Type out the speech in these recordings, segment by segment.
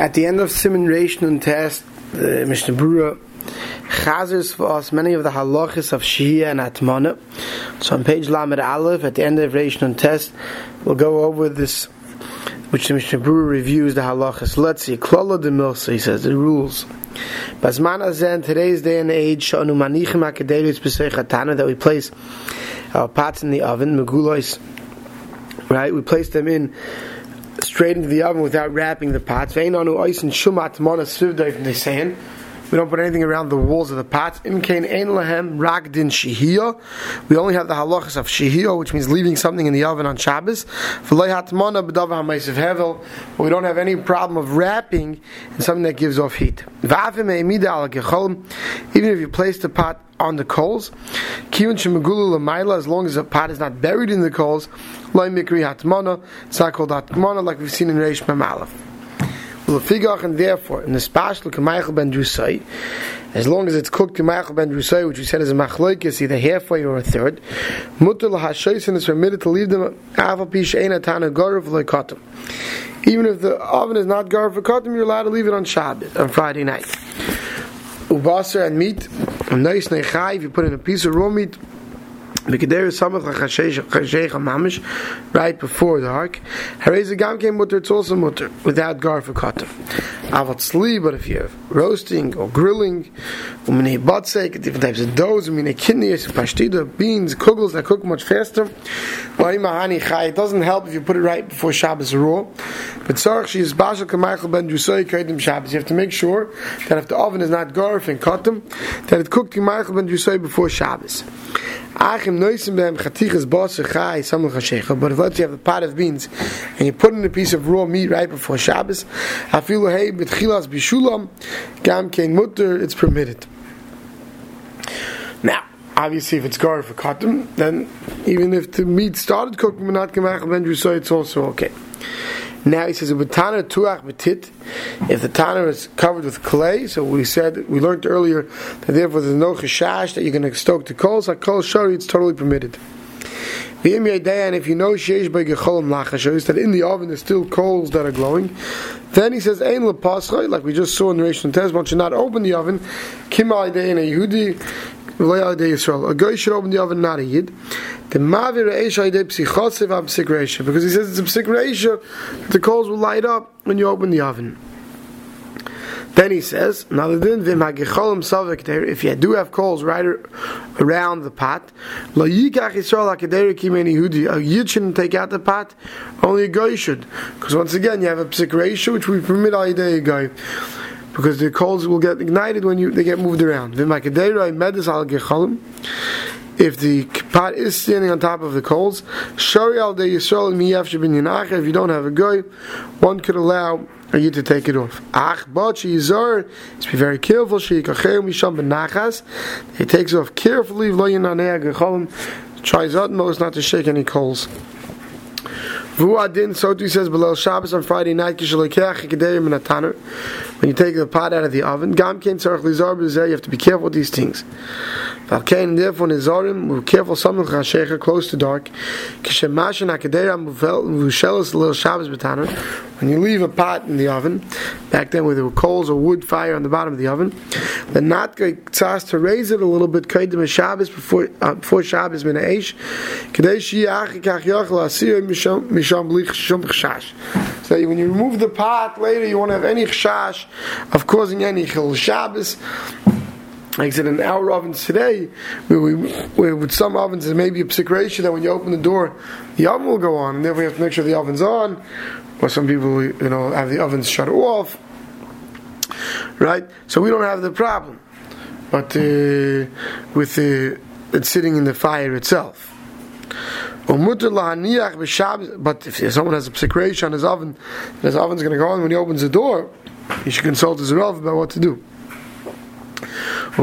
At the end of Siman Reish test, the Mishnah Berurah chazers for us many of the halachas of Shia and Atmana. So on page Lamed Aleph, at the end of Reish test, we'll go over this, which the Mishnah Berurah reviews the halachas. Let's see, Klala de Milsa, he says, the rules. Basman Azen, today's day and age, Shanu Manichim Akadelis B'Seich that we place our pots in the oven, Megulois, right? We place them in straight into the oven without wrapping the pots. We don't put anything around the walls of the pots. We only have the halachas of shihiyah, which means leaving something in the oven on Shabbos. But we don't have any problem of wrapping in something that gives off heat. Even if you place the pot on the coals. As long as the pot is not buried in the coals, it's not called hatmana like we've seen in Reish Mamalaf. And therefore, in the special K'maychel ben Drusay, as long as it's cooked K'maychel ben Drusay, which we said is a machloikis, either halfway or a third, mutter l'hashoysin is permitted to leave them avapish ein atana garav le'katam. Even if the oven is not for katam, you're allowed to leave it on Shabbat, on Friday night. Ubasar and meat, a nice nechai, if you put in a piece of raw meat, right before the ark. Hareza mutter, it's also mutter, without gar for kata. Avat sli, but if you have roasting or grilling, umine batsek, different types of doughs, umine kidneys, pashtida, beans, kugels that cook much faster. It doesn't help if you put it right before Shabbos raw. But sarach she is bashal kamaychel ben drusay kaidim Shabbos. You have to make sure that if the oven is not garf and katam, that it cooked kamaychel ben drusay before Shabbos. Achim noisim behem chatichas basa chai samach hashecha. But if say you have a pot of beans and you put in a piece of raw meat right before Shabbos, afilu hey betchilas bishulam gam kein mutter, it's permitted. Now, obviously, if it's gar for katim, then even if the meat started cooking, but not gemach ben so it's also okay. Now he says. If the tanner is covered with clay, so we said we learned earlier that therefore there's no chashash that going to stoke the coals. Like kol shari, it's totally permitted. And if you know sheish by gecholim lachashois that in the oven there's still coals that are glowing, then he says like we just saw in the Rishon Test, one should not open the oven. A Yehudi, a guy should open the oven, not a yid. The mavir eisha ide psichosev psik reisha, because he says it's a psik reisha, the coals will light up when you open the oven. Then he says, if you do have coals right around the pot, a yid shouldn't take out the pot, only a guy should. Because once again, you have a psik which we permit all day guy because the coals will get ignited when you they get moved around if the pot is standing on top of the coals, if you don't have a guy, one could allow you to take it off. Ach be very careful. He takes off carefully. Tries utmost not to shake any coals. Vuadin, so too says below Shabbos on Friday night, when you take the pot out of the oven, you have to be careful with these things. Therefore, Nizarim, we're careful, something chashecha, close to dark. Shabbos. When you leave a pot in the oven, back then where there were coals or wood fire on the bottom of the oven, the not tzas to raise it a little bit, kaidim Shabbos before uh, before Shabbos min eish, kadesh yach kach misham chashash. So when you remove the pot later, you won't have any chashash of causing any chil Shabbos. Like I said, in our ovens today, we, with some ovens there may be a psikration that when you open the door, the oven will go on, and therefore you have to make sure the oven's on. Or some people, you know, have the ovens shut off. Right? So we don't have the problem. But uh, with the, it's sitting in the fire itself. But if someone has a psikration on his oven, his oven's going to go on when he opens the door, he should consult his Rav about what to do. It's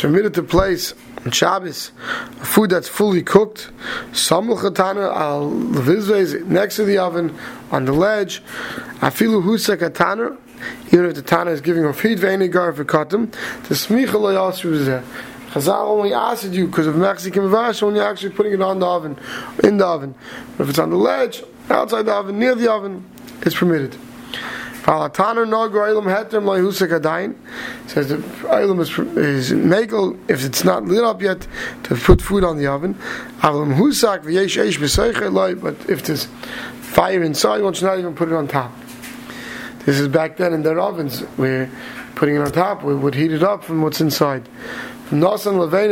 permitted to place on Shabbos food that's fully cooked. Samul al levizve next to the oven on the ledge. Afilu husak atana. Even if the tana is giving a feed veinigar for katam, the smicha lo yasru Chazal only asked you because of mechzi kemevashel, when you're actually putting it on the oven, in the oven. But if it's on the ledge, outside the oven, near the oven, it's permitted. Says the oilum is, is megal if it's not lit up yet to put food on the oven. But if there's fire inside, one should not even put it on top. This is back then in their ovens where putting it on top we would heat it up from what's inside. If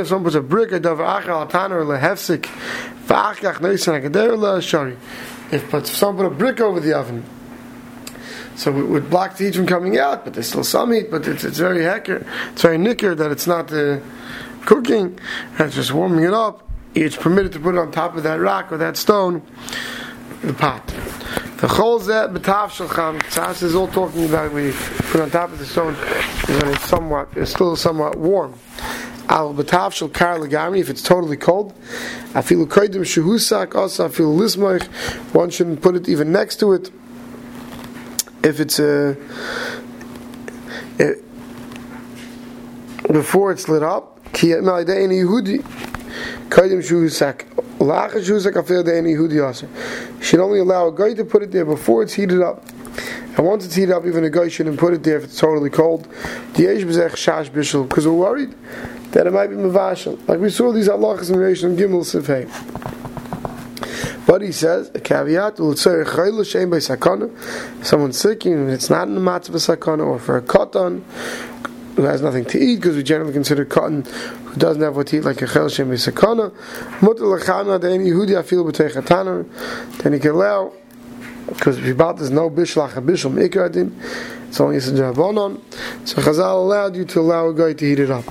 someone puts a brick. If someone put a brick over the oven, so it would block the heat from coming out, but there's still some heat, but it's, it's very hacker, it's very nicker that it's not uh, cooking, it's just warming it up. It's permitted to put it on top of that rock or that stone, the pot. The chol zeh b'tav shalcham. Tzas is all talking about you put on top of the stone when it's somewhat, it's still somewhat warm. Al b'tav shal kar legami if it's totally cold. Afilu koidim shehusak also afilu lismoich. One shouldn't put it even next to it if it's a it, before it's lit up. Should only allow a guy to put it there before it's heated up. And once it's heated up, even a guy shouldn't put it there if it's totally cold. shash bishul because we're worried that it might be mavashal. Like we saw these halachas in to Gimel Sifhei. But he says, a caveat, someone's sick and it's not in the matzav sakana, or for a cotton who has nothing to eat, because we generally consider cotton who doesn't have what to eat, like a chel shem sakana, mutter lechana, then Yehudi afil b'tei then he can allow, because if about there's no bishlach a bishul um mikradin, it's only a drabonon, so Chazal allowed you to allow a guy to heat it up.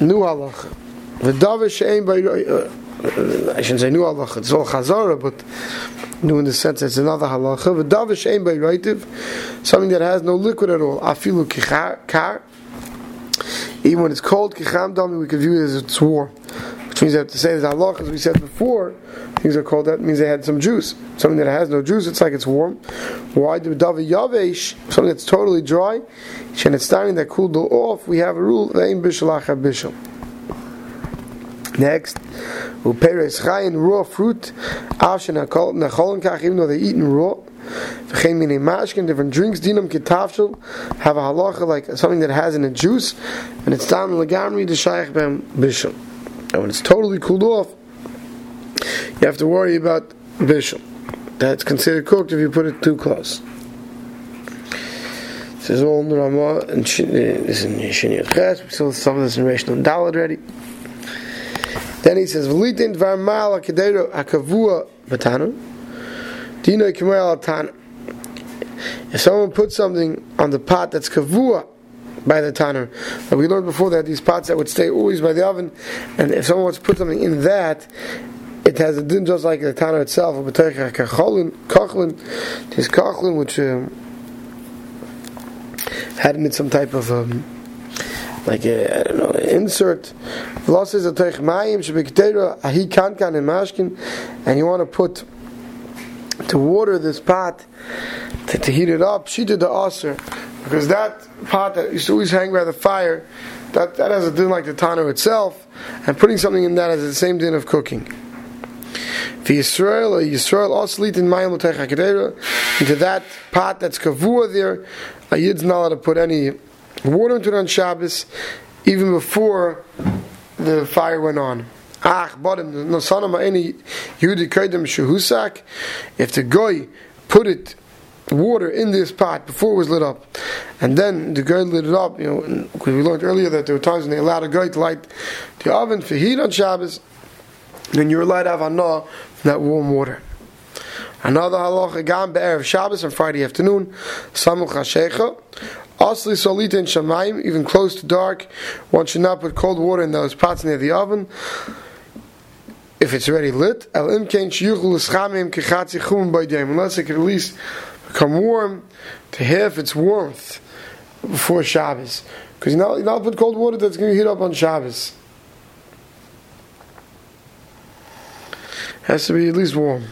New halacha. V'davish she'en by I shouldn't say new halacha, it's all chazara, but new in the sense it's another halacha. V'davish ein by reitiv, something that has no liquid at all. Afilu kar, even when it's cold, kicham dami, we can view it as it's warm. Which means you have to say there's halacha, as we said before, things are cold, that means they had some juice. Something that has no juice, it's like it's warm. Why do davi yavesh, something that's totally dry, and it's starting that cooled off, we have a rule, ve'im bishalach bishal. Next, uperes chayin raw fruit, avshen nacholin kach, even though they eat in raw. V'chein mini mashkin, different drinks, dinam kitavshel, have a halacha like something that has in a juice, and it's down legamri shaykh bem bishul. And when it's totally cooled off, you have to worry about bishul. That's considered cooked if you put it too close. This is all in the Ramah, uh, and this is in Shin Yud Ches, we saw some of this in Reish Nun Dal already. Then he says, "V'litin dvar ma'al kedero akavua batanu." Do you know Tana? If someone puts something on the pot that's kavua by the tanner, like we learned before that these pots that would stay always by the oven, and if someone wants to put something in that, it has a din just like the tanner itself. This kachlin which um, had in it some type of um, like a, I don't know insert. Losses a teich mayim shebekteira ahi kankan and mashkin, and you want to put to water this pot to, to heat it up. She did the aser because that pot that used to always hang by the fire. That, that has a din like the tano itself, and putting something in that has the same din of cooking. For Yisrael, uh, Yisrael also in mayim into that pot that's kavua there. A yid's not allowed to put any water into it on Shabbos, even before the fire went on. Ach, but any Yehudi Kaidim if the guy put it water in this pot before it was lit up, and then the guy lit it up, you know, because we learned earlier that there were times when they allowed a guy to light the oven for heat on Shabbos, then you're allowed to have from that warm water. Another halacha gam be'erev Shabbos on Friday afternoon, samuch hashecha, Asli solita in shamayim, even close to dark, one should not put cold water in those pots near the oven. If it's already lit, unless it can at least become warm to half its warmth before Shabbos. Because you know, you not put cold water that's going to heat up on Shabbos. Has to be at least warm.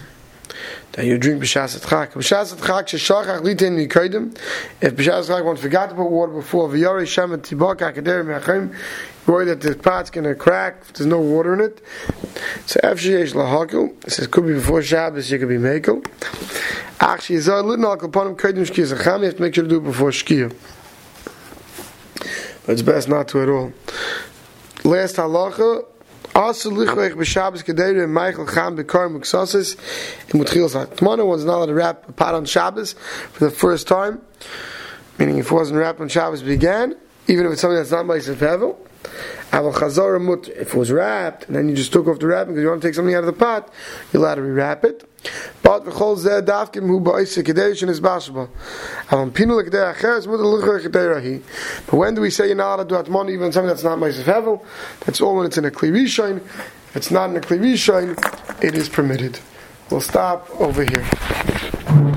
That you drink b'shas atchak. B'shas atchak sheshachach litin mikodim. If b'shas atchak one forgot to put water before v'yori shem et tibak akader me'achim, worry that the pot's going to crack if there's no water in it. So after yesh lahakil, it says could be before Shabbos, it could be mekel. Actually, zah litin al kapanim kodim shkia zacham, you have to make sure to do it before shkia. But it's best not to at all. Last halacha, also lichreich b'Shabbos kedere and Michael Cham b'kar muksasis in mutchil zah. Tomorrow one's not allowed to wrap a pot on Shabbos for the first time, meaning if it wasn't wrapped on Shabbos began, even if it's something that's not mosif hevel. Aval chazor mut, if it was wrapped, and then you just took off the wrapping because you want to take something out of the pot, you're allowed to rewrap it. But v'chol zeh davkim hu ba'isik kedeish in his bashba. Aval pinu l'kedei acheres mut l'chor kedei rahi. But when do we say you're not allowed to do atmon even something that's not mosif hevel? That's all when it's in a kli rishon. If it's not in a kli rishon, it is permitted. We'll stop over here.